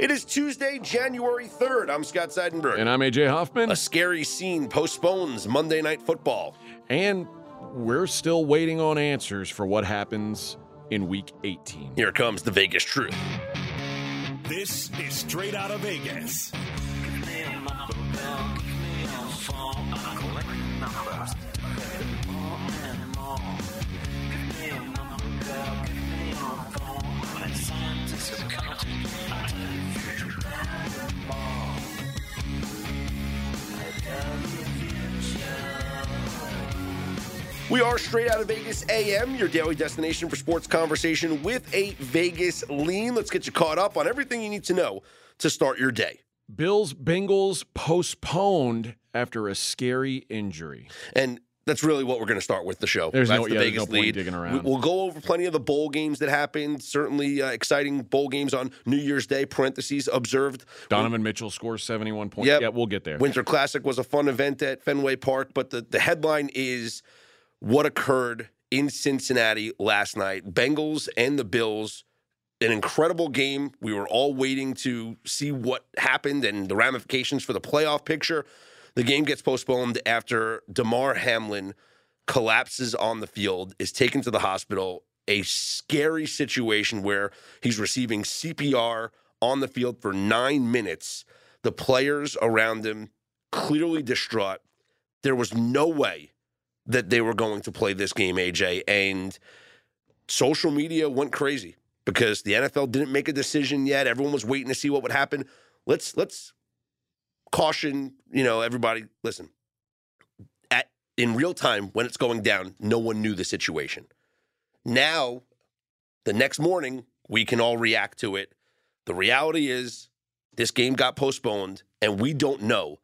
It is Tuesday, January 3rd. I'm Scott Seidenberg. And I'm AJ Hoffman. A scary scene postpones Monday Night Football. And we're still waiting on answers for what happens in week 18. Here comes the Vegas truth. This is straight out of Vegas. We are straight out of Vegas AM, your daily destination for sports conversation with a Vegas lean. Let's get you caught up on everything you need to know to start your day. Bills Bengals postponed after a scary injury. And that's really what we're going to start with the show. There's that's no, the yeah, Vegas no lead. digging We- around. We'll go over plenty of the bowl games that happened. Certainly uh, exciting bowl games on New Year's Day. Parentheses observed. Donovan Mitchell scores 71 points. Yep. Yeah, we'll get there. Winter Classic was a fun event at Fenway Park, but the, the headline is what occurred in Cincinnati last night. Bengals and the Bills, an incredible game. We were all waiting to see what happened and the ramifications for the playoff picture. The game gets postponed after Damar Hamlin collapses on the field, is taken to the hospital. A scary situation where he's receiving CPR on the field for nine minutes. The players around him clearly distraught. There was no way that they were going to play this game, AJ. And social media went crazy because the NFL didn't make a decision yet. Everyone was waiting to see what would happen. Let's let's caution, you know, everybody, listen. At in real time when it's going down, no one knew the situation. Now, the next morning, we can all react to it. The reality is this game got postponed and we don't know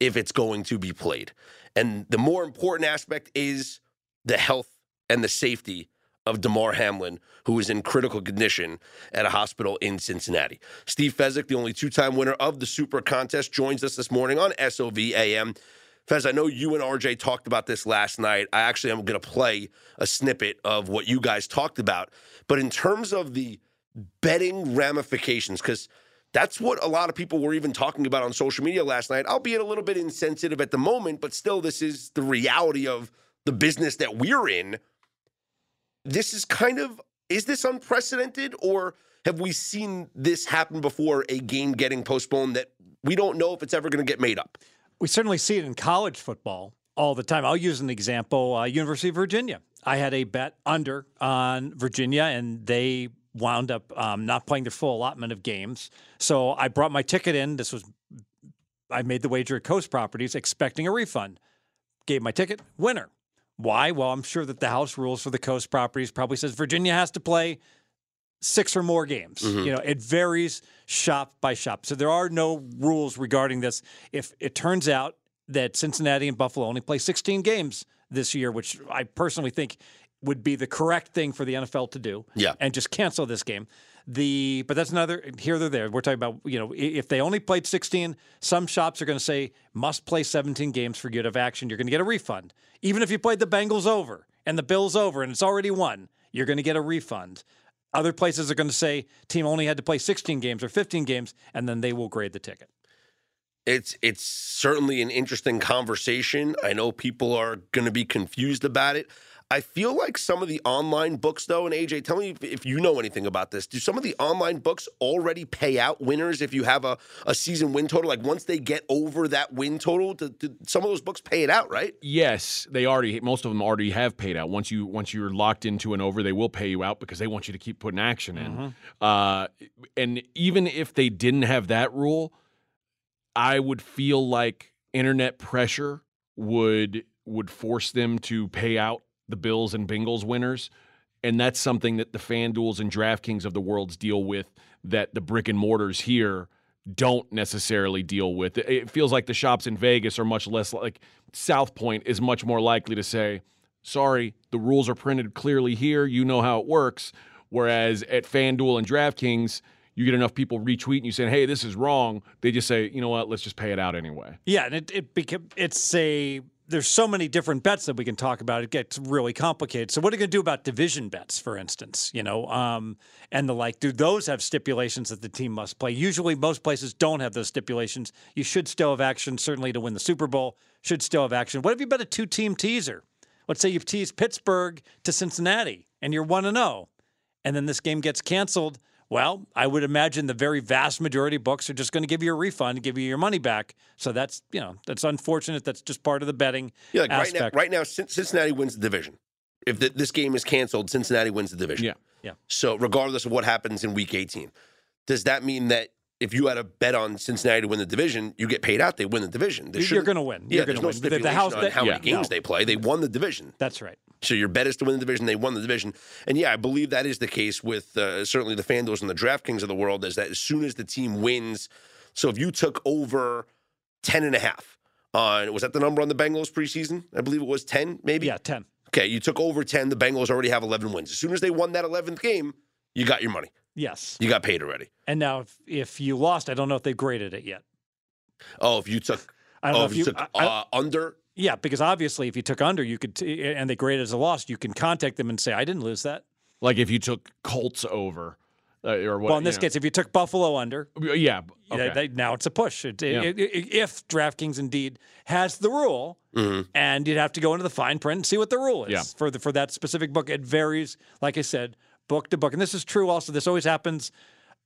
if it's going to be played. And the more important aspect is the health and the safety of Damar Hamlin, who is in critical condition at a hospital in Cincinnati. Steve Fezzik, the only two time winner of the Super Contest, joins us this morning on SOV AM. Fez, I know you and RJ talked about this last night. I actually am going to play a snippet of what you guys talked about. But in terms of the betting ramifications, because that's what a lot of people were even talking about on social media last night, albeit a little bit insensitive at the moment, but still, this is the reality of the business that we're in. This is kind of, is this unprecedented or have we seen this happen before, a game getting postponed that we don't know if it's ever going to get made up? We certainly see it in college football all the time. I'll use an example uh, University of Virginia. I had a bet under on Virginia, and they wound up um, not playing their full allotment of games. So I brought my ticket in. This was, I made the wager at Coast Properties expecting a refund. Gave my ticket, winner. Why? Well, I'm sure that the house rules for the Coast Properties probably says Virginia has to play six or more games. You know, it varies shop by shop. So there are no rules regarding this. If it turns out that Cincinnati and Buffalo only play 16 games this year, which I personally think would be the correct thing for the NFL to do, Yeah. and just cancel this game. The but that's another here they're there. We're talking about you know if they only played 16, some shops are going to say must play 17 games for good of action. You're going to get a refund, even if you played the Bengals over and the Bills over and it's already won. You're going to get a refund. Other places are going to say team only had to play 16 games or 15 games, and then they will grade the ticket. It's it's certainly an interesting conversation. I know people are going to be confused about it. I feel like some of the online books, though, and AJ, tell me if, if you know anything about this. Do some of the online books already pay out winners if you have a, a season win total? Like once they get over that win total, do, do some of those books pay it out, right? Yes, they already. Most of them already have paid out. Once you once you're locked into an over, they will pay you out because they want you to keep putting action in. Uh, and even if they didn't have that rule, I would feel like internet pressure would would force them to pay out the Bills and Bengals winners. And that's something that the FanDuels and DraftKings of the worlds deal with that the brick and mortars here don't necessarily deal with. It- feels like the shops in Vegas are much less like South Point is much more likely to say, sorry, the rules are printed clearly here. You know how it works. Whereas at FanDuel and DraftKings, you get enough people retweeting you saying, hey, this is wrong. They just say, you know what, let's just pay it out anyway. Yeah, and it it became it's a there's so many different bets that we can talk about. It gets really complicated. So what are you going to do about division bets, for instance? You know, um, and the like. Do those have stipulations that the team must play? Usually, most places don't have those stipulations. You should still have action, certainly to win the Super Bowl. Should still have action. What if you bet a two-team teaser? Let's say you've teased Pittsburgh to Cincinnati, and you're one and zero, and then this game gets canceled. Well, I would imagine the very vast majority of books are just going to give you a refund and give you your money back. So that's you know that's unfortunate. That's just part of the betting Yeah, like right now, right now, Cincinnati wins the division. If the, this game is canceled, Cincinnati wins the division. Yeah. Yeah. So regardless of what happens in Week 18, does that mean that if you had a bet on Cincinnati to win the division, you get paid out? They win the division. You're going to win. Yeah, You're there's no win. The- stipulation the house on that- how many games No. they play. They won the division. That's right. So your bet is to win the division. They won the division, and yeah, I believe that is the case with uh, certainly the FanDuels and the DraftKings of the world. Is that as soon as the team wins, so if you took over 10 and a half on was that the number on the Bengals preseason? I believe it was ten, maybe. Yeah, ten. Okay, you took over 10. The Bengals already have 11 wins. As soon as they won that 11th game, you got your money. Yes. You got paid already. And now, if, if you lost, I don't know if they've graded it yet. Oh, if you took, I don't oh, know if if you you. took I- I- uh, under, yeah, because obviously, if you took under, you could, t- and they graded as a loss, you can contact them and say, "I didn't lose that." Like if you took Colts over, uh, or what? well, in this you case, if you took Buffalo under, yeah, yeah, okay. they, now it's a push. It, Yeah. it- it- if DraftKings indeed has the rule, Mhm. and you'd have to go into the fine print and see what the rule is Yeah. for the, for that specific book. It varies, like I said, book to book, and this is true. Also, this always happens.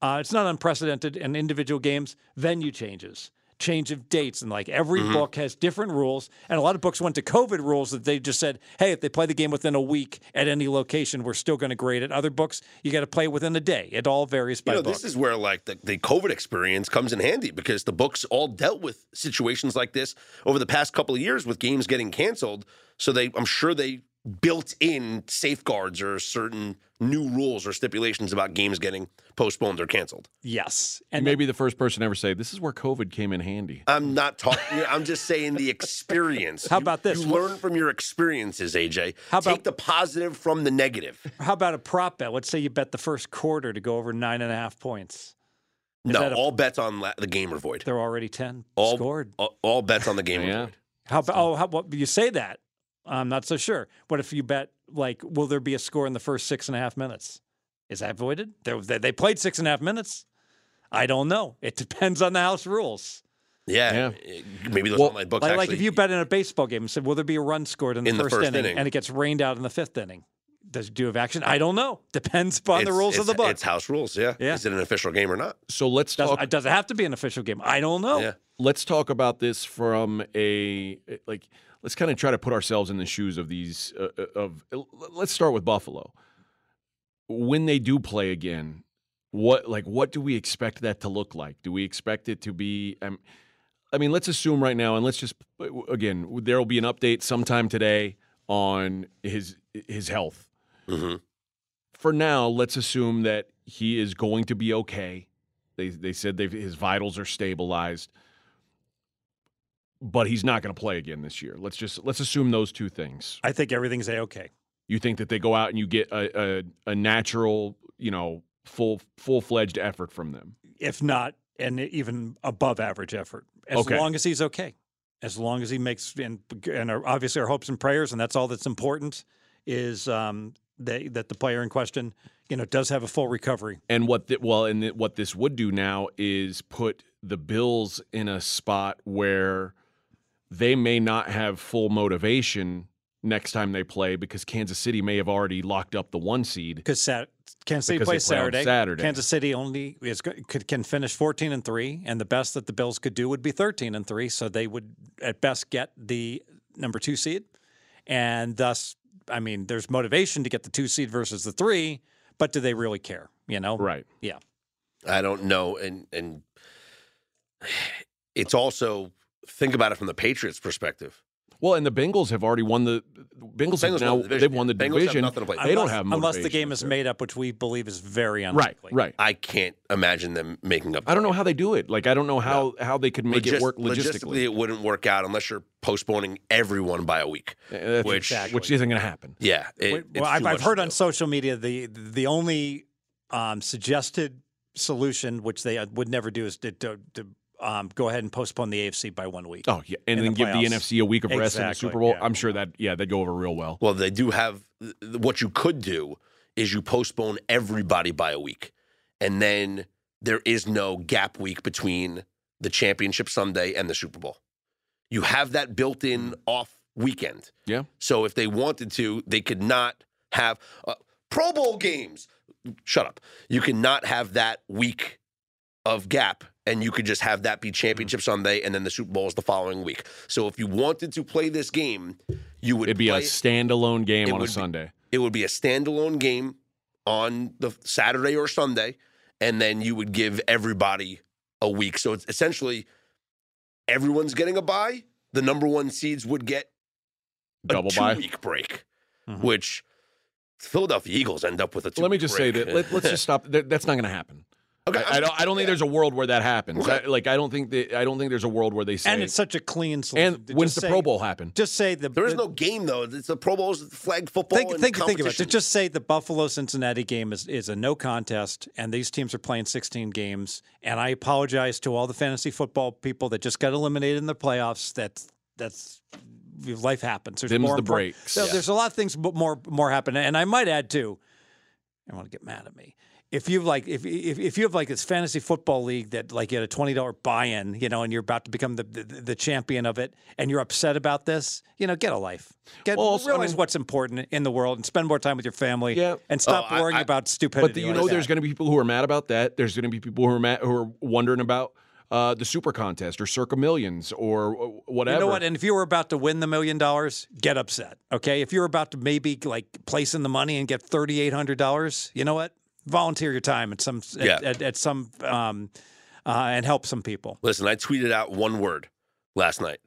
Uh, it's not unprecedented in individual games. Venue changes, change of dates, and like every Mm-hmm. book has different rules. And a lot of books went to COVID rules that they just said, "Hey, if they play the game within a week at any location, we're still going to grade it." Other books, you got to play within a day. It all varies by you know, book. this is where like the, the COVID experience comes in handy because the books all dealt with situations like this over the past couple of years with games getting canceled. So they, I'm sure they built in safeguards or certain new rules or stipulations about games getting postponed or canceled. yes, and maybe the first person to ever say this is where COVID came in handy. I'm not talking. I'm just saying the experience. How You- about this? You learn from your experiences, AJ. How about- Take the positive from the negative. how about a prop bet? Let's say you bet the first quarter to go over nine and a half points. No, a- all bets on la- the game are void. They're already ten All scored. All, all bets on the game Yeah. are void. How about oh how what you say that? I'm not so sure. What if you bet like will there be a score in the first six and a half minutes? Is that voided? They, they they played six and a half minutes. I don't know. It depends on the house rules. Yeah, uh, maybe those Well, online books. Like, actually, like if you bet in a baseball game and said, "Will there be a run scored in the, In the first, first inning, inning. and it gets rained out in the fifth inning? Does do have action? I don't know. Depends upon the rules of the it's- book. It's house rules. Yeah. Yeah. Is it an official game or not? So let's does, talk. does it have to be an official game? I don't know. Yeah. let's talk about this from a like let's kind of try to put ourselves in the shoes of these uh, uh, of let's start with buffalo when they do play again what like what do we expect that to look like do we expect it to be um, i mean let's assume right now and let's just again there will be an update sometime today on his his health hmm for now, let's assume that he is going to be okay. They they said they've, his vitals are stabilized, but he's not going to play again this year. Let's just let's assume those two things. I think everything's a okay. You think that they go out and you get a a, a natural, you know, full full fledged effort from them. if not and even above average effort, as Okay. long as he's okay, as long as he makes and and our, obviously our hopes and prayers, and that's all that's important is um, that that the player in question, you know, does have a full recovery. And what the, well, and th- what this would do now is put the Bills in a spot where they may not have full motivation next time they play because Kansas City may have already locked up the one seed. Because Sat- Kansas City Because they plays play Saturday. Saturday. Kansas City only is could can finish fourteen and three, and the best that the Bills could do would be thirteen and three. So they would at best get the number two seed, and thus, I mean, there's motivation to get the two seed versus the three, but do they really care? You know, Right. Yeah. I don't know, and and it's also think about it from the Patriots' perspective. Well, and the Bengals have already won the Bengals, have Bengals now won the division, they've won the. Bengals division. nothing to play for. They don't have unless the game is year. made up, which we believe is very unlikely. right. right. I can't imagine them making up. I don't know how they do it. Like I don't know how how they could make it work Logistically, logistically, it wouldn't work out unless you're postponing everyone by a week. Uh, that's- which- which isn't going to happen. Yeah, it, Wait, it's well, I've, I've heard on social media the the only um, suggested solution, which they uh, would never do, is to, to, to um, go ahead and postpone the AFC by one week. Oh yeah, and then the give the. NFC a week of rest in the Super Bowl. yeah. I'm sure that yeah, that'd go over real well. Well, they do have what you could do is you postpone everybody by a week, and then there is no gap week between the championship Sunday and the Super Bowl. You have that built-in off weekend. Yeah. So if they wanted to, they could not have uh, Pro Bowl games. Shut up. You cannot have that week of gap, and you could just have that be Championship Sunday, and then the Super Bowl is the following week. So if you wanted to play this game, you would It'd be a standalone game It on a would be- Sunday. it would be a standalone game on the Saturday or Sunday, and then you would give everybody a week. So it's essentially everyone's getting a bye. The number one seeds would get a Double bye. week break, Mhm. which Philadelphia Eagles end up with a two. Let me just say that let, let's just stop. That, that's not going to happen. Okay, I, I don't. I don't think there's a world where that happens. Okay. I- like I don't think that. I don't think there's a world where they say. and it's such a clean solution. and to when's the say- Pro Bowl happen? Just say the There is the- no game though. It's the Pro Bowl's flag football. Think, and think, think about it. competition. Just say the Buffalo Cincinnati game is, is a no contest, and these teams are playing 16 games. And I apologize to all the fantasy football people that just got eliminated in the playoffs. That's that's life happens. There's Them's more the breaks. So Yeah. There's a lot of things but more more happen. And I might add too. I want to get mad at me. If you like, if, if if you have like this fantasy football league that like you had a twenty dollar buy in, you know, and you're about to become the, the the champion of it, and you're upset about this, you know, get a life. Get Well, also, I realize mean- what's important in the world, and spend more time with your family. Yeah. and stop Oh, worrying I- about stupidity. But the, you like know, that. there's going to be people who are mad about that. There's going to be people who are mad, who are wondering about uh, the Super Contest or Circa Millions or whatever. You know what? And if you were about to win the million dollars, get upset. Okay. If you're about to maybe like place in the money and get thirty eight hundred dollars, you know what? Volunteer your time at some at, Yeah. at, at some um, uh, and help some people. Listen, I tweeted out one word last night,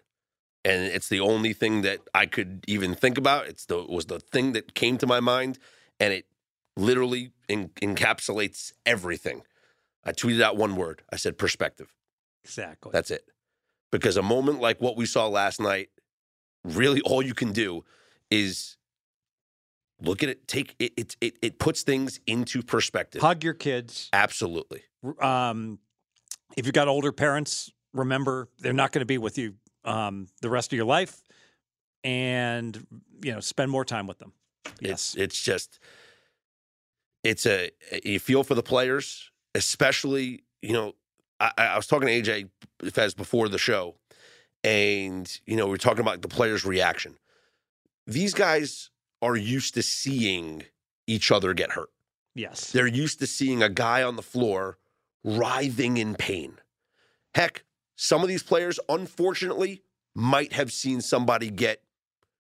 and it's the only thing that I could even think about. It's the was the thing that came to my mind, and it literally en- encapsulates everything. I tweeted out one word. I said perspective. Exactly. That's it. Because a moment like what we saw last night, really all you can do is look at it. Take it. It it, it puts things into perspective. Hug your kids. Absolutely. Um, if you've got older parents, remember they're not going to be with you um, the rest of your life, and you know spend more time with them. Yes. It's it's just it's a you feel for the players, especially you know I, I was talking to AJ Fez before the show, and you know we are talking about the players' reaction. These guys are used to seeing each other get hurt. yes. They're used to seeing a guy on the floor writhing in pain. Heck, some of these players, unfortunately, might have seen somebody get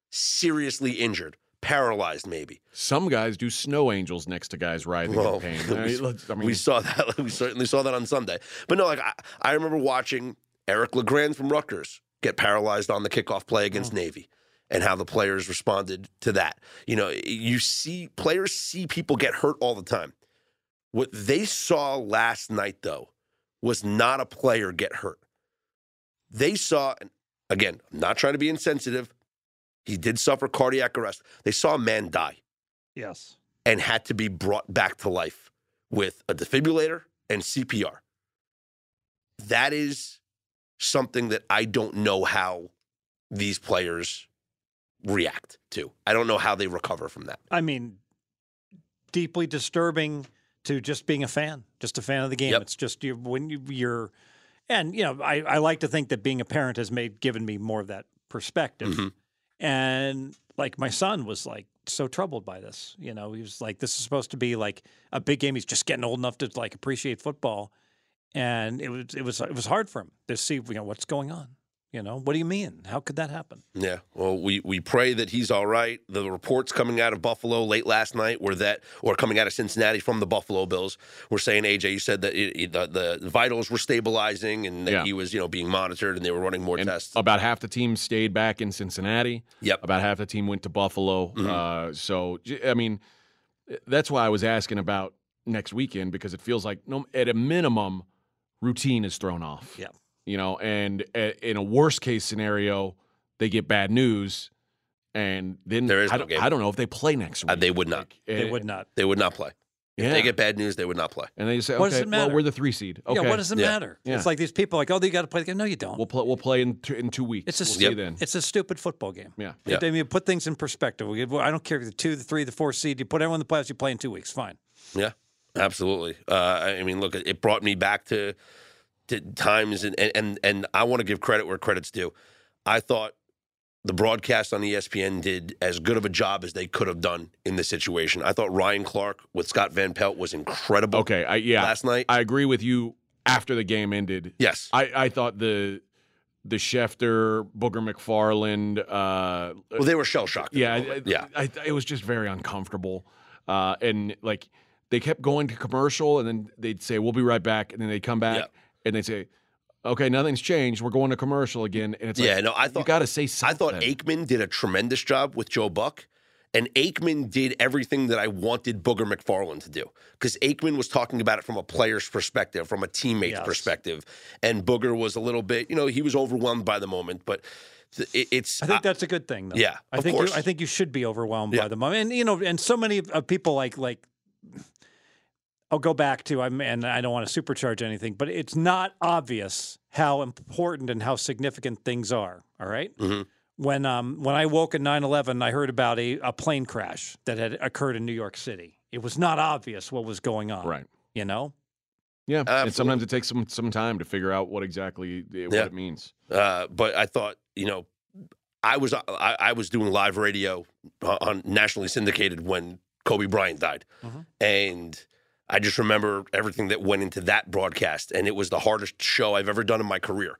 seriously injured, paralyzed, maybe. Some guys do snow angels next to guys writhing Well, in pain. we- I mean, let's- I mean, we saw that. We certainly saw that on Sunday. But no, like I, I remember watching Eric Legrand from Rutgers get paralyzed on the kickoff play against Oh. Navy, and how the players responded to that. You know, you see players see people get hurt all the time. What they saw last night, though, was not a player get hurt. They saw, and again, I'm not trying to be insensitive. He did suffer cardiac arrest. They saw a man die Yes. and had to be brought back to life with a defibrillator and CPR. That is something that I don't know how these players react to. I don't know how they recover from that. I mean, deeply disturbing to just being a fan, just a fan of the game. Yep. It's just you when you, you're, and you know, I, I like to think that being a parent has made given me more of that perspective. Mhm. And like my son was like so troubled by this. You know, he was like, this is supposed to be like a big game. He's just getting old enough to like appreciate football, and it was it was it was hard for him to see you know what's going on. You know, what do you mean? How could that happen? Yeah. Well, we we pray that he's all right. The reports coming out of Buffalo late last night were that, or coming out of Cincinnati from the Buffalo Bills, were saying AJ, you said that it, it- the, the vitals were stabilizing and that Yeah. he was you know being monitored and they were running more and tests. about half the team stayed back in Cincinnati. Yep. About half the team went to Buffalo. Mhm. Uh, so I mean, that's why I was asking about next weekend because it feels like no, at a minimum, routine is thrown off. Yeah. You know, and a, in a worst case scenario, they get bad news, and then There is I no don't, game. I don't know if they play next week. Uh, they would not. They eh, would not. They would not play. If Yeah. they get bad news, they would not play. and they say, What does okay, it well, matter? we're the three seed. Okay, Yeah, what does it Yeah. matter? Yeah. It's like these people like, oh, you got to play the game. No, you don't. we'll play. We'll play in two, in two weeks. It's a we'll stu- see Yep. then. It's a stupid football game. Yeah. Yeah. I mean, put things in perspective. We- I don't care if the two, the three, the four seed. You put everyone in the playoffs. You play in two weeks. Fine. Yeah, absolutely. Uh, I mean, look, it brought me back to, to times, and, and and I want to give credit where credit's due. I thought the broadcast on ESPN did as good of a job as they could have done in this situation. I thought Ryan Clark with Scott Van Pelt was incredible. Okay, I, yeah, last night. I agree with you. After the game ended, yes, I, I thought the the Schefter, Booger McFarland, uh, well, they were shell shocked. yeah, I, yeah. I, it was just very uncomfortable, uh, and like they kept going to commercial, and then they'd say, "We'll be right back," and then they'd come back, Yeah. And they'd say, "Okay, nothing's changed. We're going to commercial again," and it's like, Yeah, no, I thought you got to say something. I thought Aikman did a tremendous job with Joe Buck, and Aikman did everything that I wanted Booger McFarland to do because Aikman was talking about it from a player's perspective, from a teammate's Yes. perspective, and Booger was a little bit, you know, he was overwhelmed by the moment, but it, it's I think that's a good thing, though. yeah, I of think course. You, I think you should be overwhelmed Yeah. by the moment, and you know, and so many of people like like. I'll go back to I'm and I don't want to supercharge anything, but it's not obvious how important and how significant things are. All right? Mhm. When um when I woke at 9/11, I heard about a, a plane crash that had occurred in New York City. It was not obvious what was going on. right. You know? Yeah, and sometimes it takes some some time to figure out what exactly what Yeah. it means. Uh, but I thought, you know, I was I, I was doing live radio on- on nationally syndicated when Kobe Bryant died, Mhm. and I just remember everything that went into that broadcast, and it was the hardest show I've ever done in my career,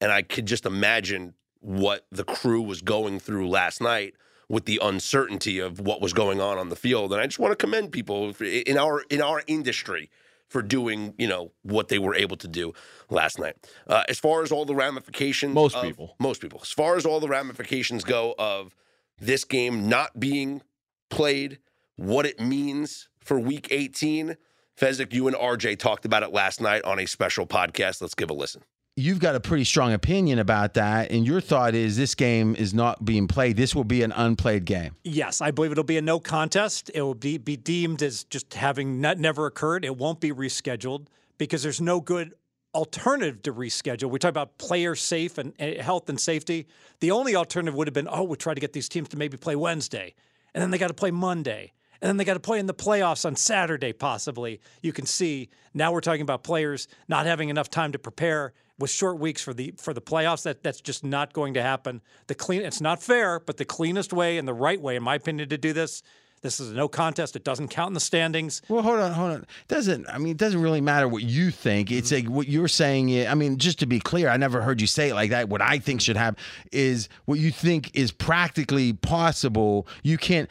and I could just imagine what the crew was going through last night with the uncertainty of what was going on on the field, and I just want to commend people in our in our industry for doing you know what they were able to do last night. Uh, as far as all the ramifications, Most of- people. most people, as far as all the ramifications go of this game not being played, what it means for Week 18. Fezzik, you and RJ talked about it last night on a special podcast. Let's give a listen. You've got a pretty strong opinion about that, and your thought is this game is not being played. This will be an unplayed game. Yes, I believe it'll be a no contest. It will be, be deemed as just having not, never occurred. It won't be rescheduled because there's no good alternative to reschedule. We talk about player safe and, and health and safety. The only alternative would have been, oh, we'll try to get these teams to maybe play Wednesday, and then they got to play Monday, and then they got to play in the playoffs on Saturday, possibly. You can see now we're talking about players not having enough time to prepare with short weeks for the for the playoffs. That that's just not going to happen. The clean it's not fair, but the cleanest way and the right way, in my opinion, to do this. This is a no contest. It doesn't count in the standings. Well, hold on, hold on. Doesn't I mean? It doesn't really matter what you think. It's mm-hmm. like what you're saying. i- I mean, just to be clear, I never heard you say it like that. What I think should happen is what you think is practically possible. You can't.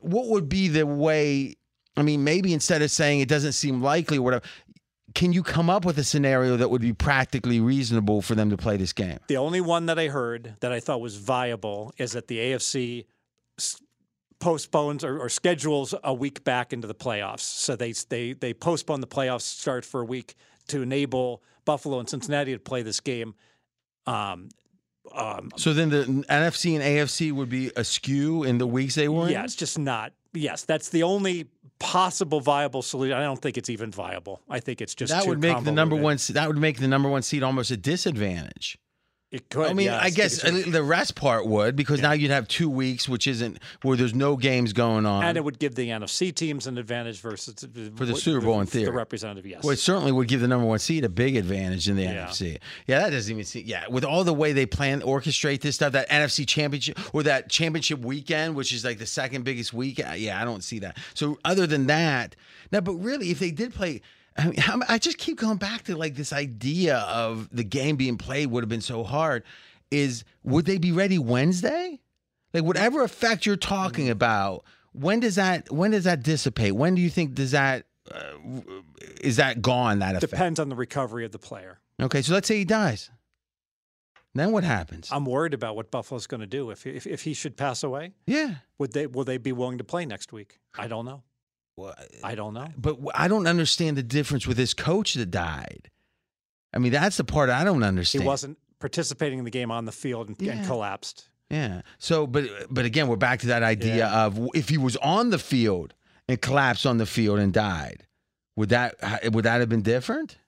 What would be the way? I mean, maybe instead of saying it doesn't seem likely, or whatever. Can you come up with a scenario that would be practically reasonable for them to play this game? The only one that I heard that I thought was viable is that the AFC postpones or, or schedules a week back into the playoffs. So they they they postpone the playoffs start for a week to enable Buffalo and Cincinnati to play this game. Um, um, So then the NFC and AFC would be askew in the weeks they were in? yeah, it's just not. Yes, that's the only possible viable solution. I don't think it's even viable. I think it's just that too would make the number one. That would make the number one seed almost a disadvantage. It could. I mean, yes, I guess the rest part would because now you'd have two weeks, which isn't where there's no games going on. and it would give the NFC teams an advantage versus For the Super Bowl, in the theory. representative. Yes. well, it certainly would give the number one seed a big advantage in the Yeah. NFC. Yeah, that doesn't even see. Yeah, with all the way they plan orchestrate this stuff, that NFC championship or that championship weekend, which is like the second biggest week. Yeah, I don't see that. So other than that, now, but really, if they did play. I, mean, I just keep going back to like this idea of the game being played would have been so hard. Is would they be ready Wednesday? Like whatever effect you're talking about, when does that when does that dissipate? When do you think does that uh, is that gone? That effect. Depends on the recovery of the player. Okay, so let's say he dies. Then what happens? I'm worried about what Buffalo's going to do if, if if he should pass away. yeah, Would they will they be willing to play next week? I don't know. Well, I don't know. but I don't understand the difference with this coach that died. I mean, that's the part I don't understand. He wasn't participating in the game on the field and, and collapsed. Yeah. So, but but again, we're back to that idea Yeah. of if he was on the field and collapsed on the field and died, would that would that have been different?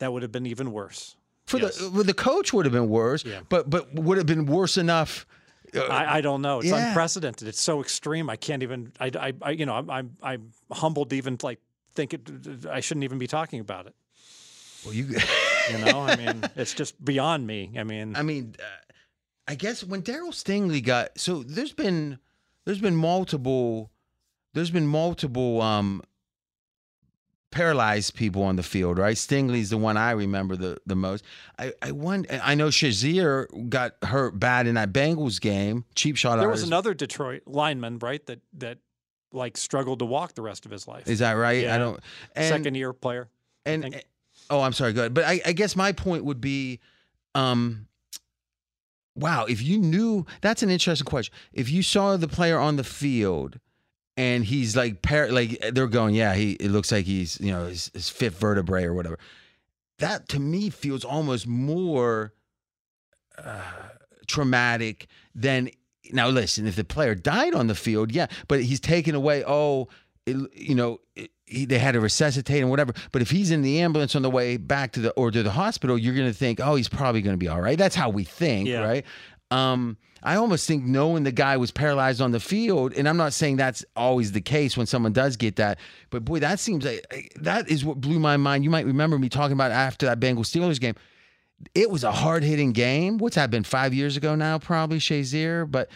That would have been even worse. For Yes. the well, the coach would have been worse, Yeah. but but would have been worse enough. I, I don't know. It's yeah. unprecedented. It's so extreme. I can't even. I, I, I you know, I'm, I'm, I'm humbled to even like think it. I shouldn't even be talking about it. well, you, You know, I mean, it's just beyond me. I mean, I mean, uh, I guess when Darryl Stingley got so there's been there's been multiple there's been multiple um paralyzed people on the field, right? Stingley's the one I remember the the most. I I won I know Shazier got hurt bad in that Bengals game. Cheap shot. there was his- another Detroit lineman, right? That that like struggled to walk the rest of his life. Is that right? Yeah. I don't. And, Second year player. and think. oh, I'm sorry. Go ahead. But I, I guess my point would be, um, wow, if you knew that's an interesting question. If you saw the player on the field and he's like par- like they're going, yeah, he it looks like he's you know his, his fifth vertebrae or whatever. That to me feels almost more uh, traumatic than now. Listen, if the player died on the field, yeah, but he's taken away. Oh, it, you know. It, he, they had to resuscitate and whatever. But if he's in the ambulance on the way back to the or to the hospital, you're going to think, oh, he's probably going to be all right. That's how we think, Yeah. right? Um, I almost think knowing the guy was paralyzed on the field, and I'm not saying that's always the case when someone does get that, but boy, that seems like that is what blew my mind. You might remember me talking about after that Bengals Steelers game. It was a hard hitting game. What's that been five years ago now? Probably Shazier, but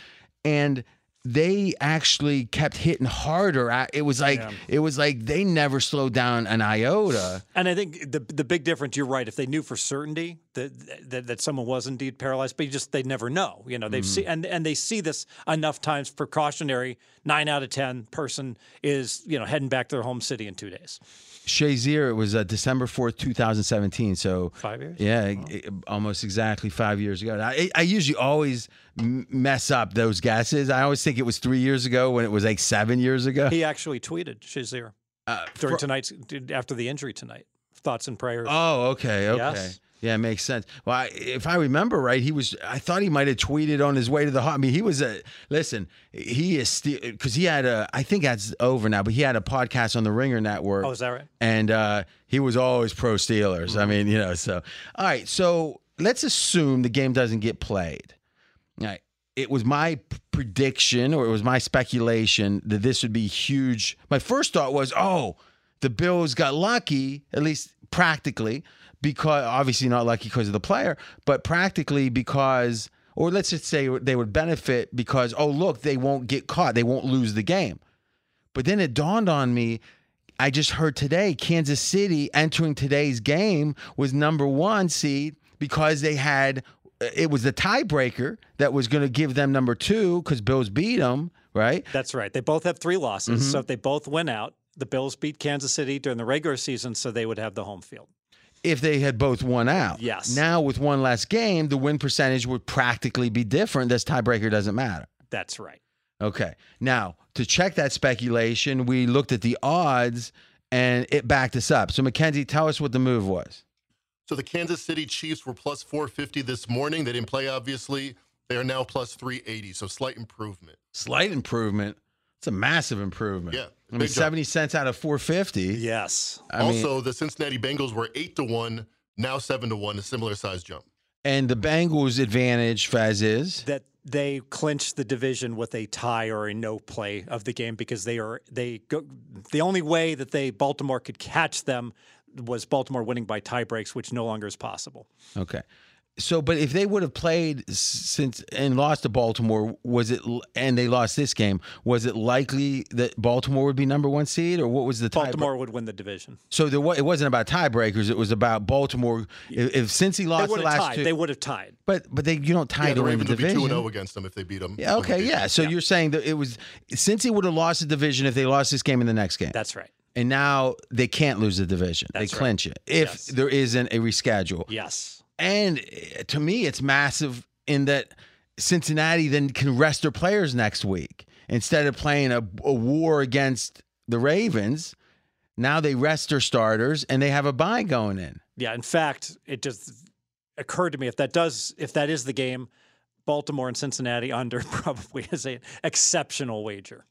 and they actually kept hitting harder. I- It was like Yeah. it was like they never slowed down an iota. And I think the the big difference, you're right. If they knew for certainty that that, that someone was indeed paralyzed, but you just they never know. You know, they've Mm-hmm. seen and and they see this enough times. Precautionary, nine out of ten person is you know heading back to their home city in two days. Shazier, it was uh, December 4th, 2017. So Five years? Yeah, it- almost exactly five years ago. I, I usually always m- mess up those guesses. I always think it was three years ago when it was like seven years ago. He actually tweeted Shazier Uh, during fr- tonight's after the injury tonight. Thoughts and prayers. Oh, okay, okay. Yes. Yeah, it makes sense. Well, I, if I remember right, he was. I thought he might have tweeted on his way to the. I mean, he was a. Listen, he is still because he had a. I think that's over now, but he had a podcast on the Ringer Network. oh, is that right? and uh, he was always pro Steelers. Mm-hmm. I mean, you know, so all right. So let's assume the game doesn't get played. All right. It was my prediction, or it was my speculation that this would be huge. My first thought was, oh, the Bills got lucky, at least practically, because obviously not lucky because of the player, but practically because, or let's just say they would benefit because, oh, look, they won't get caught, they won't lose the game. But then it dawned on me. I just heard today Kansas City entering today's game was number one seed because they had it was the tiebreaker that was going to give them number two because Bills beat them, right? That's right. They both have three losses. Mm-hmm. So if they both win out, the Bills beat Kansas City during the regular season, so they would have the home field. If they had both won out. Yes. Now with one less game, the win percentage would practically be different. This tiebreaker doesn't matter. That's right. Okay. Now, to check that speculation, we looked at the odds and it backed us up. So, Mackenzie, tell us what the move was. So the Kansas City Chiefs were plus 450 this morning. They didn't play, obviously. They are now plus 380, so slight improvement. Slight improvement. It's a massive improvement. Yeah, I mean, jump. 70 cents out of 450. Yes. I mean, also, the Cincinnati Bengals were 8 to 1, now 7 to 1, a similar size jump. and the Bengals' advantage, Faz, is That they clinch the division with a tie or a no play of the game because they are they go the only way that they Baltimore could catch them was Baltimore winning by tie breaks, which no longer is possible. okay. So, but if they would have played since and lost to Baltimore, was it and they lost this game? Was it likely that Baltimore would be number one seed, or what was the tie? Baltimore would win the division. So there, wa- it wasn't about tiebreakers. It was about Baltimore. If, if Cincy They lost would the have last tied. two, They would have tied. but but they you don't tie Yeah, to the win the Ravens would be 2 division. 0 against them if they beat them. Yeah, okay, yeah. So you're saying that it was Cincy would have lost the division if they lost this game in the next game, That's right. and now they can't lose the division. That's they right. clinch it if Yes. there isn't a reschedule. Yes. And eh, to me, it's massive in that Cincinnati then can rest their players next week instead of playing a, a war against the Ravens. Now they rest their starters and they have a bye going in. Yeah, in fact, it just occurred to me if that does if that is the game, Baltimore and Cincinnati under probably is an exceptional wager.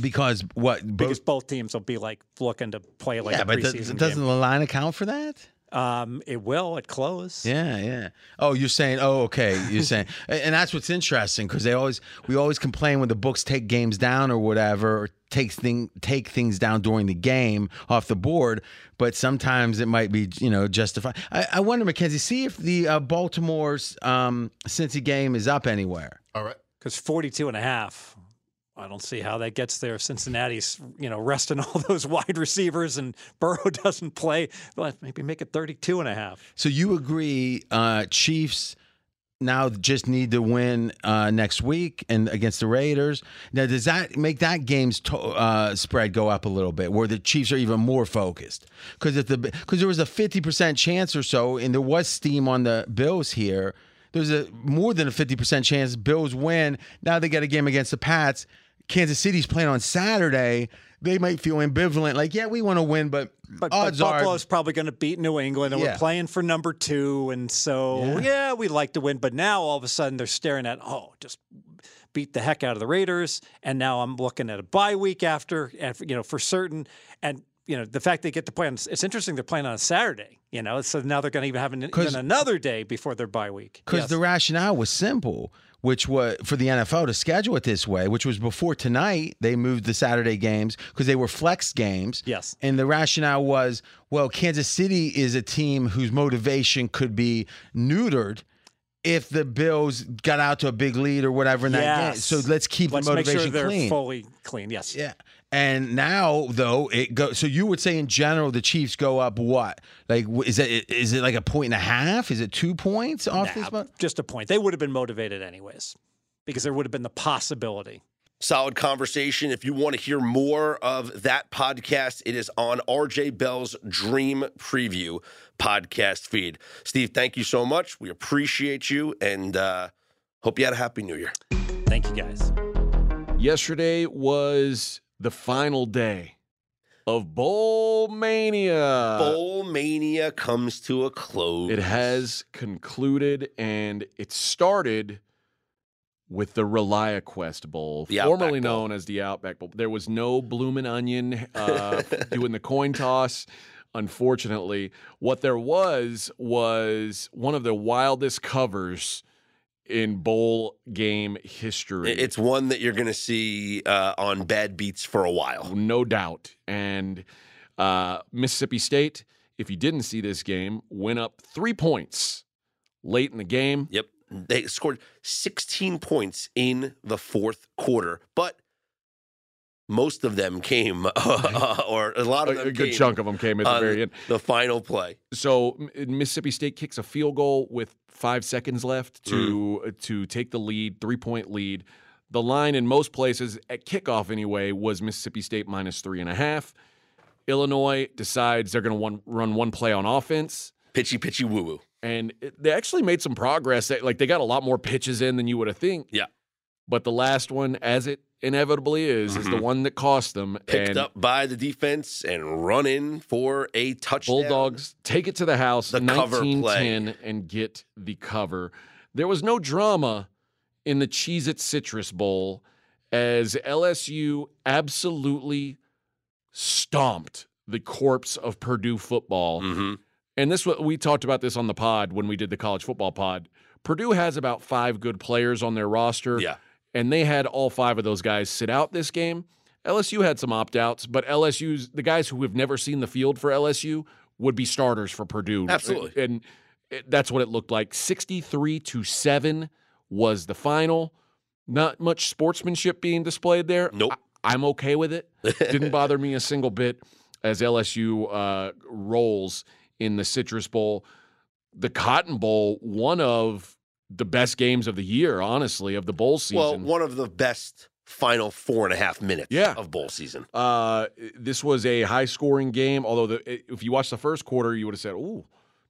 because what? because Both, both teams will be like looking to play like yeah, a but does, doesn't game. the line account for that? Um, it will at close. Yeah, yeah. Oh, you're saying, oh, okay. You're saying, and and that's what's interesting because they always, we always complain when the books take games down or whatever, or takes thing take things down during the game off the board. But sometimes it might be, you know, justified. I, I wonder, Mackenzie, see if the uh, Baltimore's um, Cincy game is up anywhere. All right. because 42 and a half i don't see how that gets there cincinnati's you know resting all those wide receivers and burrow doesn't play well maybe make it 32 and a half So you agree, uh, Chiefs now just need to win uh, next week and against the Raiders. Now, does that make that game's to- uh, spread go up a little bit, where the Chiefs are even more focused? Because if the because there was a fifty percent chance or so, and there was steam on the Bills here. There's a more than a fifty percent chance Bills win. Now they get a game against the Pats. Kansas City's playing on Saturday. They might feel ambivalent, like yeah, we want to win, but, but, but odds are buffalo's probably going to beat new england and Yeah. we're playing for number two and so Yeah. yeah. we'd like to win but now all of a sudden they're staring at oh just beat the heck out of the raiders and now i'm looking at a bye week after and you know for certain and you know the fact they get to play on it's interesting they're playing on a saturday you know so now they're going to even have an, even another day before their bye week Because Yes. the rationale was simple, which was for the NFL to schedule it this way, which was before tonight, they moved the Saturday games because they were flex games. Yes. And the rationale was, well, Kansas City is a team whose motivation could be neutered if the Bills got out to a big lead or whatever in that game. So let's keep Let's the make motivation sure they're clean. fully clean. Yes. Yeah. And now though it goes. so you would say in general the Chiefs go up what? Like is it is it like a point and a half? Is it 2 points off Nah, this one? just a point. They would have been motivated anyways because there would have been the possibility. Solid conversation. If you want to hear more of that podcast, it is on RJ Bell's Dream Preview podcast feed. Steve, thank you so much. We appreciate you and uh, hope you had a happy new year. Thank you guys. Yesterday was the final day of Bowl Mania. Bowl Mania comes to a close. It has concluded and it started with the ReliaQuest Bowl, The formerly Bowl. known as the Outback Bowl. There was no bloomin' onion uh, doing the coin toss. Unfortunately, what there was was one of the wildest covers in bowl game history. It's one that you're going to see uh, on bad beats for a while. no doubt. And uh, Mississippi State, if you didn't see this game, went up three points late in the game. Yep. They scored 16 points in the fourth quarter, but most of them came, or a lot A, of them a good came chunk of them came at the very end. The final play. So Mississippi State kicks a field goal with five seconds left to Mm. to take the lead, three point lead. The line in most places at kickoff anyway was Mississippi State minus three and a half. Illinois decides they're going to run one play on offense. Pitchy, pitchy, woo woo. and it- they actually made some progress. They- Like they got a lot more pitches in than you would have think. Yeah. But the last one, as it inevitably is, is the one that cost them. Mm-hmm. Picked and up by the defense and run in for a touchdown. Bulldogs take it to the house, The cover 19 play. 10, and get the cover. There was no drama in the Cheez It Citrus Bowl as LSU absolutely stomped the corpse of Purdue football. hmm and this we talked about this on the pod when we did the college football pod. Purdue has about five good players on their roster, Yeah. And they had all five of those guys sit out this game. LSU had some opt outs, but LSU's the guys who have never seen the field for LSU would be starters for Purdue. Absolutely. and it, that's what it looked like. Sixty-three to seven was the final. Not much sportsmanship being displayed there. Nope. I, am okay with it. Didn't bother me a single bit as LSU uh, rolls in the Citrus Bowl. The Cotton Bowl, one of the best games of the year, honestly, of the bowl season. Well, one of the best final four and a half minutes Yeah. of bowl season. Uh, this was a high scoring game. Although, the, if you watched the first quarter, you would have said, "Ooh,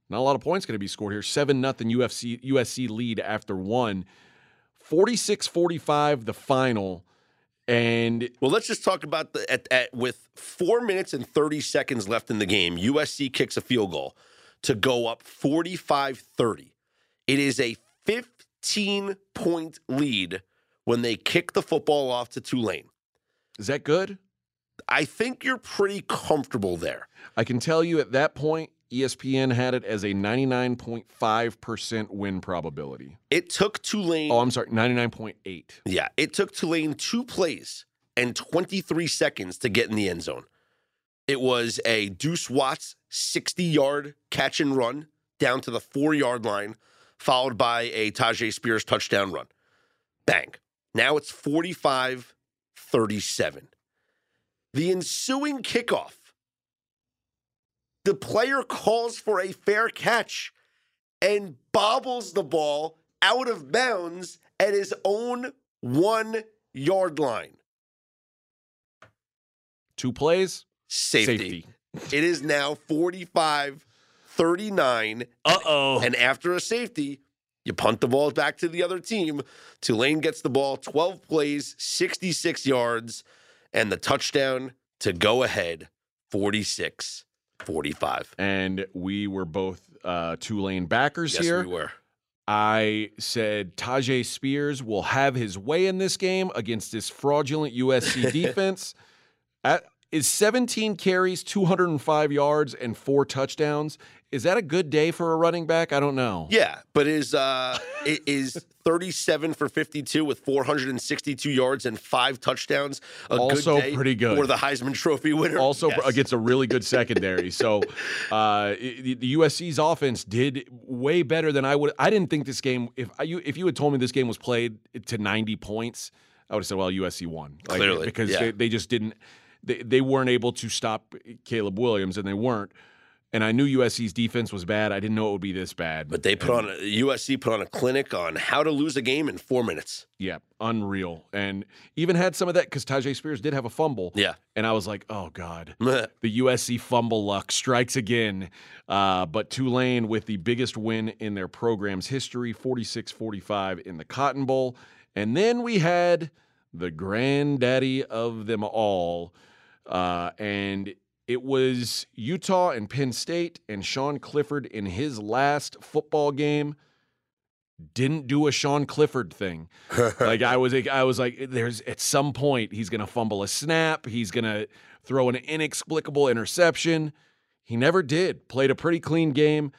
not a lot of points going to be scored here." Seven nothing UFC USC lead after one. 46-45 the final, and Well, let's just talk about the at, at with four minutes and 30 seconds left in the game, USC kicks a field goal to go up 45 30. It is a 15 point lead when they kick the football off to Tulane. Is that good? I think you're pretty comfortable there. I can tell you at that point, ESPN had it as a 99.5% win probability. It took Tulane. Oh, I'm sorry, 99.8. Yeah, it took Tulane two plays and 23 seconds to get in the end zone. It was a Deuce Watts 60 yard catch and run down to the four yard line, followed by a Tyjae Spears touchdown run. Bang. Now it's 45 37. The ensuing kickoff, the player calls for a fair catch and bobbles the ball out of bounds at his own one yard line. Two plays, Safety. It is now 45 39. Uh oh. And after a safety, you punt the ball back to the other team. Tulane gets the ball, 12 plays, 66 yards, and the touchdown to go ahead 46 45. And we were both uh, Tulane backers Yes, here. we were. I said Tyjae Spears will have his way in this game against this fraudulent USC defense. At, is 17 carries, 205 yards, and four touchdowns. Is that a good day for a running back? I don't know. Yeah, but is uh it is 37 for 52 with 462 yards and five touchdowns. A Also good day pretty good. for the Heisman Trophy winner. Also Yes. against a really good secondary. So uh, the, the USC's offense did way better than I would. I didn't think this game. If you if you had told me this game was played to 90 points, I would have said, well, USC won. Like, Clearly, because yeah. they, they just didn't. They, they weren't able to stop Caleb Williams, and they weren't. And I knew USC's defense was bad. I didn't know it would be this bad. But they put on a, USC put on a clinic on how to lose a game in four minutes. Yeah, unreal. And even had some of that because Tyjae Spears did have a fumble. Yeah. And I was like, oh, God. The USC fumble luck strikes again. Uh, but Tulane with the biggest win in their program's history, 46 45 in the Cotton Bowl. And then we had the granddaddy of them all. Uh, and it was Utah and Penn State, and Sean Clifford in his last football game didn't do a Sean Clifford thing. like I was I was like there's at some point he's to fumble a snap, he's to throw an inexplicable interception. He never did. Played a pretty clean game.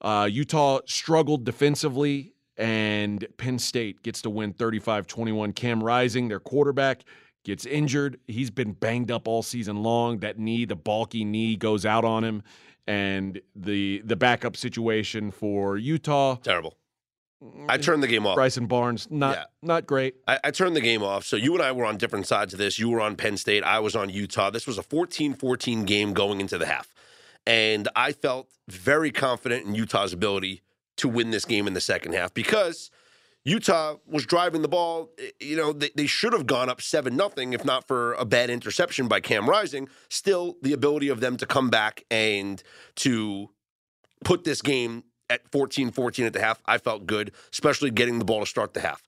Uh, Utah struggled defensively and Penn State gets to win 35-21. Cam Rising, their quarterback, gets injured. He's been banged up all season long. That knee, the bulky knee goes out on him and the the backup situation for Utah Terrible. I mm, turned the game off. Bryson Barnes, not Yeah. not great. I, I turned the game off. So you and I were on different sides of this. You were on Penn State. I was on Utah. This was a 14 14 game going into the half. And I felt very confident in Utah's ability to win this game in the second half because Utah was driving the ball. Eh, You know, they, they should have gone up 7 nothing if not for a bad interception by Cam Rising. Still, the ability of them to come back and to put this game at 14 14 at the half, I felt good, especially getting the ball to start the half.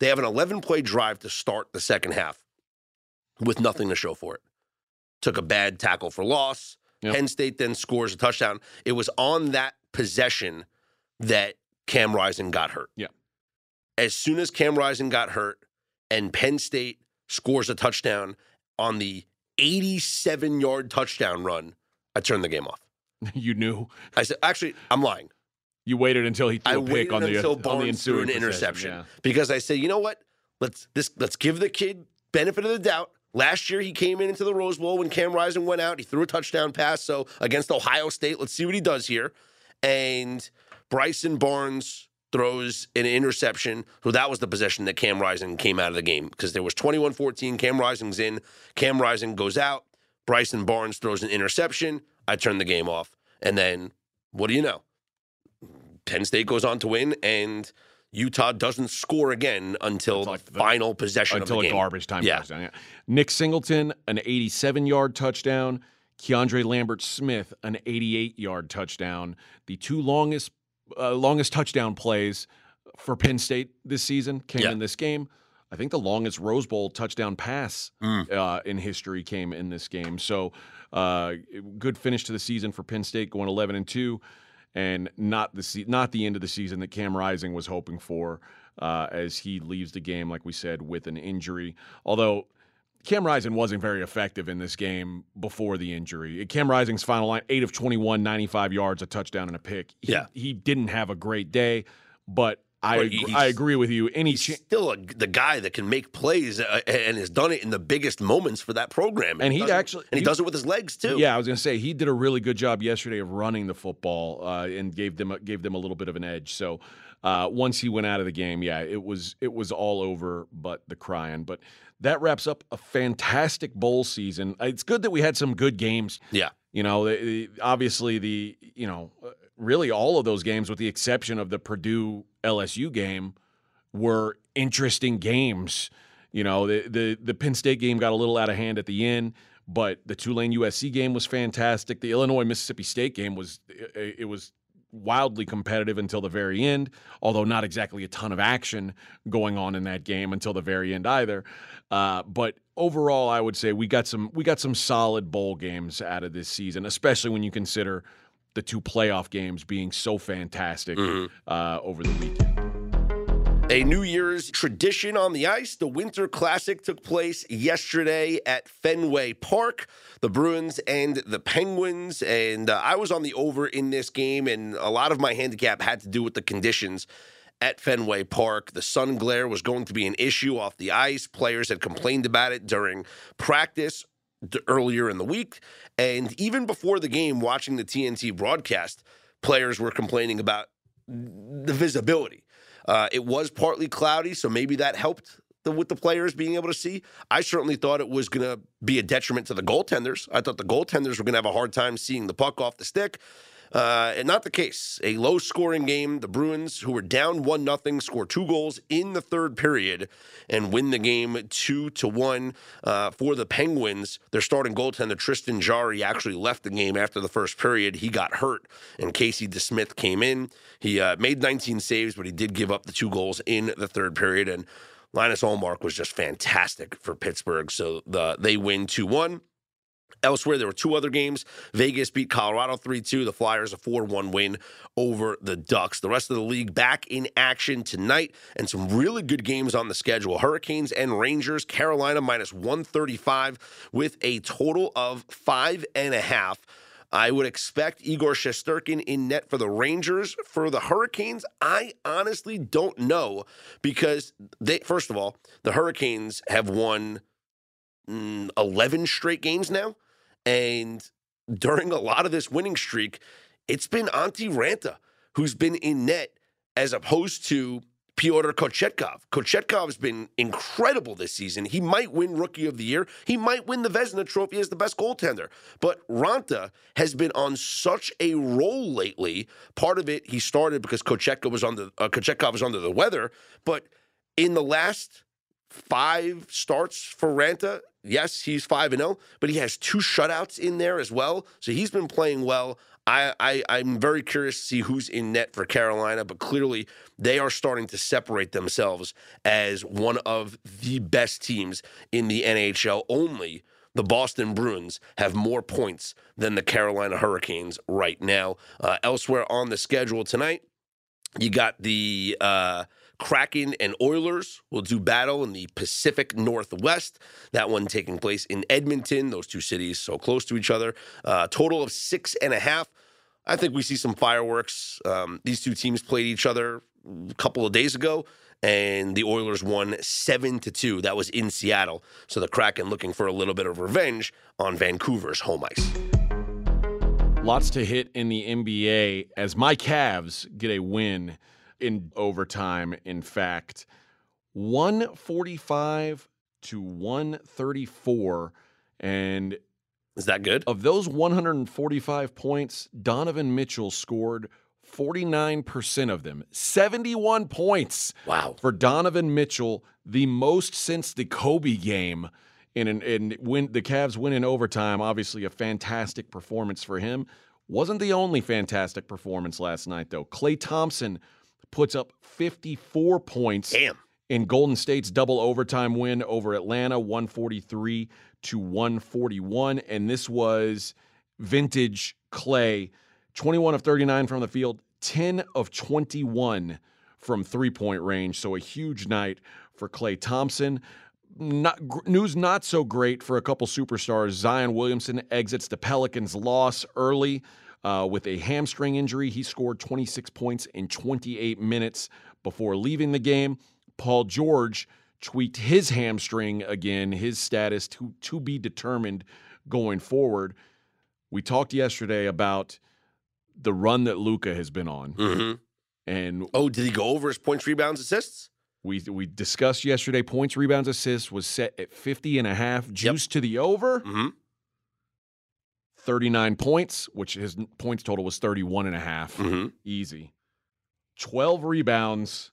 They have an 11 play drive to start the second half with nothing to show for it. Took a bad tackle for loss. Yep. Penn State then scores a touchdown. It was on that possession that Cam Rising got hurt. Yeah. As soon as Cam Rising got hurt and Penn State scores a touchdown on the 87 yard touchdown run, I turned the game off. you knew. I said, actually, I'm lying. You waited until he threw I a pick on the on the ensuing an interception yeah. because I said, you know what? Let's this let's give the kid benefit of the doubt. Last year he came in into the Rose Bowl when Cam Rising went out. He threw a touchdown pass. So against Ohio State, let's see what he does here. And Bryson Barnes throws an interception. So that was the possession that Cam Rising came out of the game because there was 21-14. Cam Rising's in. Cam Rising goes out. Bryson Barnes throws an interception. I turn the game off. And then what do you know? Penn State goes on to win, and Utah doesn't score again until like the final possession until of the a game. garbage time Yeah. touchdown. Yeah. Nick Singleton, an 87 yard touchdown. Keandre Lambert Smith, an 88 yard touchdown. The two longest uh, longest touchdown plays for Penn State this season came Yeah. in this game. I think the longest Rose Bowl touchdown pass Mm. uh, in history came in this game. So, uh, good finish to the season for Penn State, going 11 and two, and not the se- not the end of the season that Cam Rising was hoping for, uh, as he leaves the game, like we said, with an injury. Although Cam Rising wasn't very effective in this game before the injury. Cam Rising's final line, 8 of 21, 95 yards, a touchdown, and a pick. He, Yeah. He didn't have a great day, but I, ag- I agree with you. Any He's still a, the guy that can make plays uh, and has done it in the biggest moments for that program. And he does it- actually- and he he- does it with his legs too. Yeah, I was going to say he did a really good job yesterday of running the football uh, and gave them a, gave them a little bit of an edge. So uh, once he went out of the game, yeah, it was it was all over, but the crying. But that wraps up a fantastic bowl season. It's good that we had some good games. Yeah. You know, the, the- obviously the you know uh, really all of those games, with the exception of the Purdue LSU game, were interesting games. You know, the the the Penn State game got a little out of hand at the end, but the Tulane USC game was fantastic. The Illinois Mississippi State game was it, it was wildly competitive until the very end, although not exactly a ton of action going on in that game until the very end either. Uh, but overall, I would say we got some we got some solid bowl games out of this season, especially when you consider the two playoff games being so fantastic uh, over the weekend. A New Year's tradition on the ice. The Winter Classic took place yesterday at Fenway Park. The Bruins and the Penguins. And uh, I was on the over in this game, and a lot of my handicap had to do with the conditions at Fenway Park. The sun glare was going to be an issue off the ice. Players had complained about it during practice earlier in the week. And even before the game, watching the TNT broadcast, players were complaining about the visibility. Uh, it was partly cloudy, so maybe that helped with the players being able to see. I certainly thought it was going to be a detriment to the goaltenders. I thought the goaltenders were going to have a hard time seeing the puck off the stick. Uh, and not the case. A low scoring game. The Bruins, who were down 1 nothing, score two goals in the third period and win the game 2 to 1. Uh, for the Penguins, their starting goaltender, Tristan Jarry, actually left the game after the first period. He got hurt, and Casey DeSmith came in. He uh, made 19 saves, but he did give up the two goals in the third period. And Linus Ullmark was just fantastic for Pittsburgh. So the, they win 2 1. Elsewhere, there were two other games. Vegas beat Colorado 3 2. The Flyers, a 4 1 win over the Ducks. The rest of the league back in action tonight, and some really good games on the schedule. Hurricanes and Rangers, Carolina minus 135 with a total of five and a half. I would expect Igor Shesterkin in net for the Rangers. For the Hurricanes, I honestly don't know because they, first of all, the Hurricanes have won mm, 11 straight games now. And during a lot of this winning streak, it's been Antti Raanta who's been in net as opposed to Pyotr Kochetkov. Kochetkov has been incredible this season. He might win Rookie of the Year. He might win the Vezina Trophy as the best goaltender. But Raanta has been on such a roll lately. Part of it, he started because Kochetkov was under uh, Kochetkov was under the weather. But in the last five starts for Raanta. Yes, he's 5 and 0, but he has two shutouts in there as well. So he's been playing well. I, I I'm very curious to see who's in net for Carolina, but clearly they are starting to separate themselves as one of the best teams in the NHL. Only the Boston Bruins have more points than the Carolina Hurricanes right now. Uh, elsewhere on the schedule tonight, you got the uh, Kraken and Oilers will do battle in the Pacific Northwest. That one taking place in Edmonton. Those two cities so close to each other. Uh, total of six and a half. I think we see some fireworks. Um, these two teams played each other a couple of days ago, and the Oilers won seven to two. That was in Seattle. So the Kraken looking for a little bit of revenge on Vancouver's home ice. Lots to hit in the NBA as my Cavs get a win in overtime. In fact, 145 to 134. And Is that good? of those 145 points, Donovan Mitchell scored 49% of them, 71 points Wow. for Donovan Mitchell, the most since the Kobe game. In an, in win the Cavs win in overtime, obviously a fantastic performance for him. Wasn't the only fantastic performance last night though. Klay Thompson puts up 54 points Damn. in Golden State's double overtime win over Atlanta, 143 to 141. And this was vintage Klay, 21 of 39 from the field, 10 of 21 from three point range. So a huge night for Klay Thompson. not gr- news not so great for a couple superstars. Zion Williamson exits the Pelicans' loss early uh, with a hamstring injury. He scored 26 points in 28 minutes before leaving the game. Paul George tweaked his hamstring again, his status to to be determined going forward. We talked yesterday about the run that Luka has been on, hmm and Oh, did he go over his points, rebounds, assists? we we discussed yesterday points, rebounds, assists was set at 50 and a half, juice to the over. hmm 39 points, which his points total was 31 and a half. hmm Easy. 12 rebounds,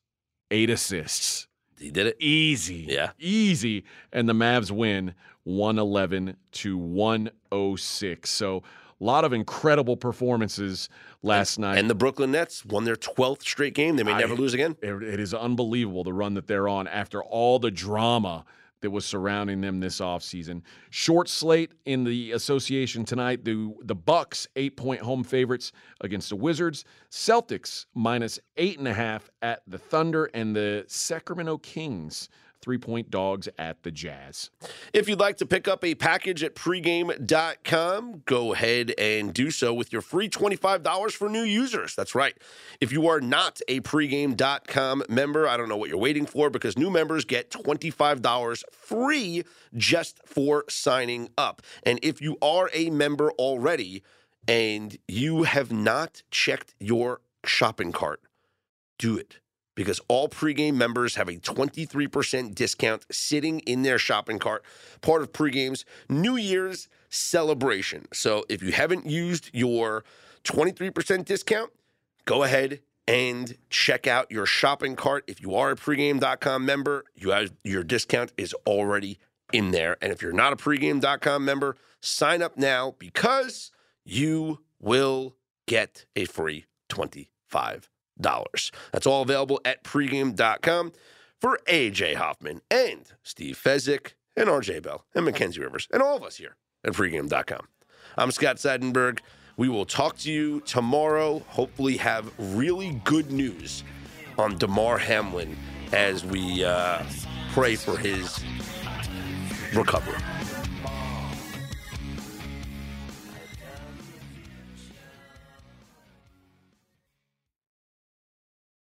8 assists. He did it. Easy. Yeah. Easy. And the Mavs win 111 to 106. So a lot of incredible performances last night. And the Brooklyn Nets won their 12th straight game. They may I- never lose again. it, it is unbelievable the run that they're on after all the drama that was surrounding them this offseason. Short slate in the association tonight. The the Bucks eight point home favorites against the Wizards. Celtics minus eight and a half at the Thunder, and the Sacramento Kings three point dogs at the Jazz. If you'd like to pick up a package at pregame.com, go ahead and do so with your free $25 for new users. That's right. If you are not a pregame.com member, I don't know what you're waiting for because new members get $25 free just for signing up. And if you are a member already and you have not checked your shopping cart, do it because all pregame members have a 23% discount sitting in their shopping cart, part of pregame's New Year's celebration. So if you haven't used your 23% discount, go ahead and check out your shopping cart. If you are a pregame.com member, you have your discount is already in there. And if you're not a pregame.com member, sign up now because you will get a free 25 dollars. That's all available at pregame.com for AJ Hoffman and Steve Fezzik and RJ Bell and Mackenzie Rivers and all of us here at pregame.com. I'm Scott Seidenberg. We will talk to you tomorrow. Hopefully, have really good news on Damar Hamlin as we uh, pray for his recovery.